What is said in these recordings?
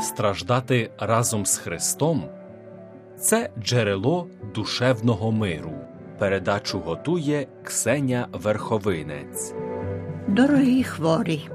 страждати разом з Христом це джерело душевного миру. Передачу готує Ксеня Верховинець. Дорогі хворі,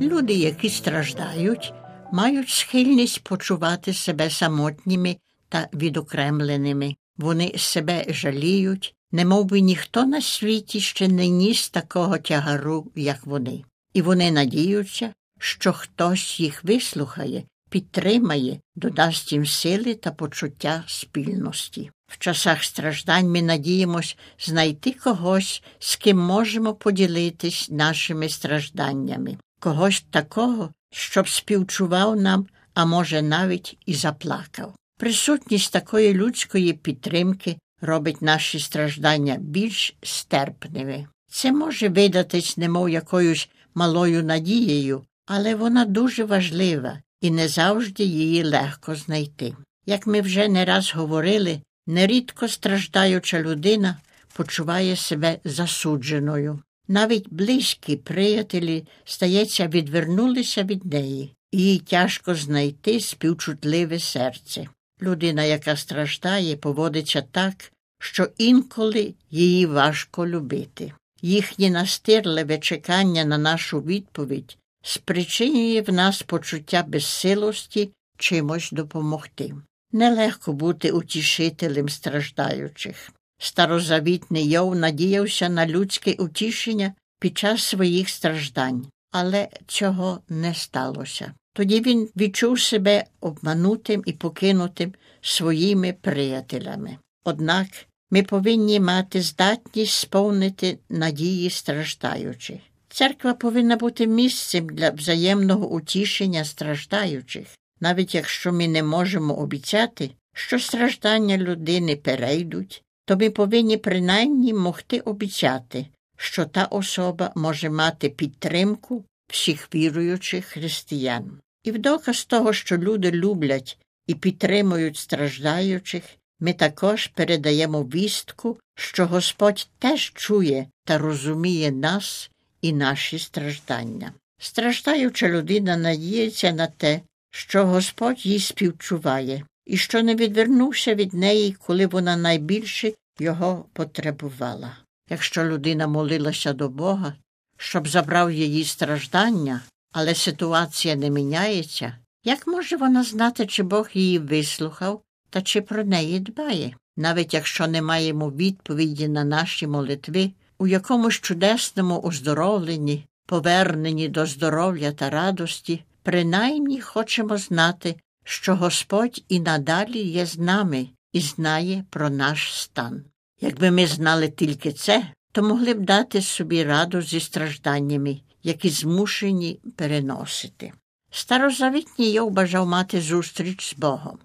люди, які страждають, мають схильність почувати себе самотніми та відокремленими. Вони себе жаліють, немов би ніхто на світі ще не ніс такого тягару, як вони. І вони надіються, що хтось їх вислухає, підтримає, додасть їм сили та почуття спільності. В часах страждань ми надіємось знайти когось, з ким можемо поділитись нашими стражданнями, когось такого, щоб співчував нам, а може, навіть і заплакав. Присутність такої людської підтримки робить наші страждання більш стерпними. Це може видатись немов якоюсь малою надією, але вона дуже важлива і не завжди її легко знайти. Як ми вже не раз говорили, нерідко страждаюча людина почуває себе засудженою. Навіть близькі приятелі, стається, відвернулися від неї, і їй тяжко знайти співчутливе серце. Людина, яка страждає, поводиться так, що інколи її важко любити. Їхнє настирливе чекання на нашу відповідь спричинює в нас почуття безсилості чимось допомогти. Нелегко бути утішителем страждаючих. Старозавітний Йов надіявся на людське утішення під час своїх страждань, але цього не сталося. Тоді він відчув себе обманутим і покинутим своїми приятелями. Однак ми повинні мати здатність сповнити надії страждаючих. Церква повинна бути місцем для взаємного утішення страждаючих, навіть якщо ми не можемо обіцяти, що страждання людини перейдуть, то ми повинні принаймні могти обіцяти, що та особа може мати підтримку всіх віруючих християн. І в доказ того, що люди люблять і підтримують страждаючих, ми також передаємо вістку, що Господь теж чує та розуміє нас і наші страждання. Страждаюча людина надіється на те, що Господь їй співчуває, і що не відвернувся від неї, коли вона найбільше його потребувала. Якщо людина молилася до Бога, щоб забрав її страждання, але ситуація не міняється, як може вона знати, чи Бог її вислухав та чи про неї дбає? Навіть якщо не маємо відповіді на наші молитви, у якомусь чудесному оздоровленні, поверненні до здоров'я та радості, принаймні хочемо знати, що Господь і надалі є з нами і знає про наш стан. Якби ми знали тільки це, то могли б дати собі раду зі стражданнями, які змушені переносити. Старозавітній Йов бажав мати зустріч з Богом.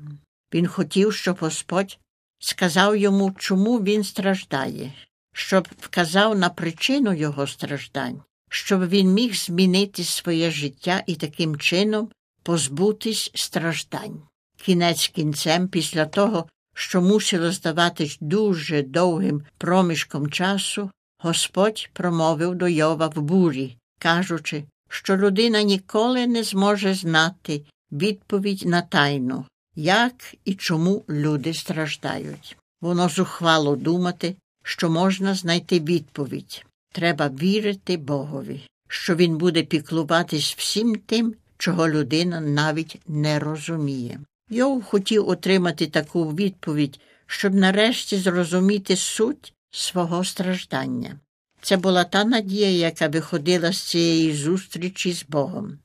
Він хотів, щоб Господь сказав йому, чому він страждає, щоб вказав на причину його страждань, щоб він міг змінити своє життя і таким чином позбутись страждань. Кінець кінцем, після того, що мусило здаватись дуже довгим проміжком часу, Господь промовив до Йова в бурі, кажучи, що людина ніколи не зможе знати відповідь на тайну, як і чому люди страждають. Воно зухвало думати, що можна знайти відповідь. Треба вірити Богові, що Він буде піклуватись всім тим, чого людина навіть не розуміє. Йов хотів отримати таку відповідь, щоб нарешті зрозуміти суть свого страждання. Це була та надія, яка виходила з цієї зустрічі з Богом.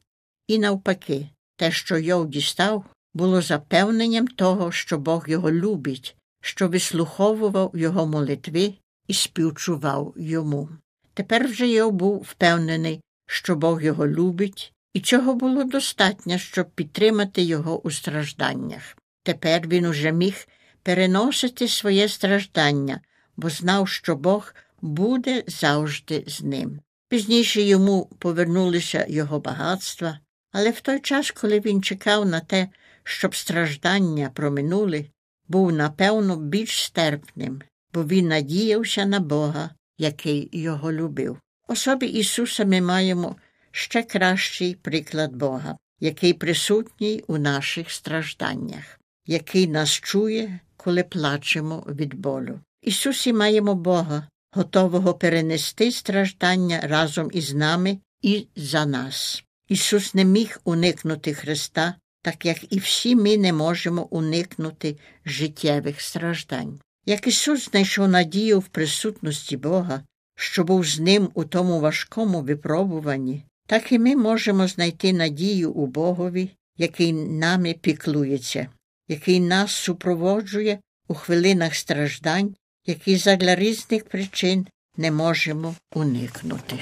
І навпаки, те, що Йов дістав, було запевненням того, що Бог його любить, що вислуховував його молитви і співчував йому. Тепер вже Йов був впевнений, що Бог його любить, і цього було достатньо, щоб підтримати його у стражданнях. Тепер він уже міг переносити своє страждання, бо знав, що Бог буде завжди з ним. Пізніше йому повернулися його багатства, але в той час, коли він чекав на те, щоб страждання проминули, був, напевно, більш стерпним, бо він надіявся на Бога, який його любив. Особі Ісуса ми маємо ще кращий приклад Бога, який присутній у наших стражданнях, який нас чує, коли плачемо від болю. Ісусі маємо Бога, готового перенести страждання разом із нами і за нас. Ісус не міг уникнути Христа, так як і всі ми не можемо уникнути життєвих страждань. Як Ісус знайшов надію в присутності Бога, що був з ним у тому важкому випробуванні, так і ми можемо знайти надію у Богові, який нами піклується, який нас супроводжує у хвилинах страждань, які задля різних причин не можемо уникнути.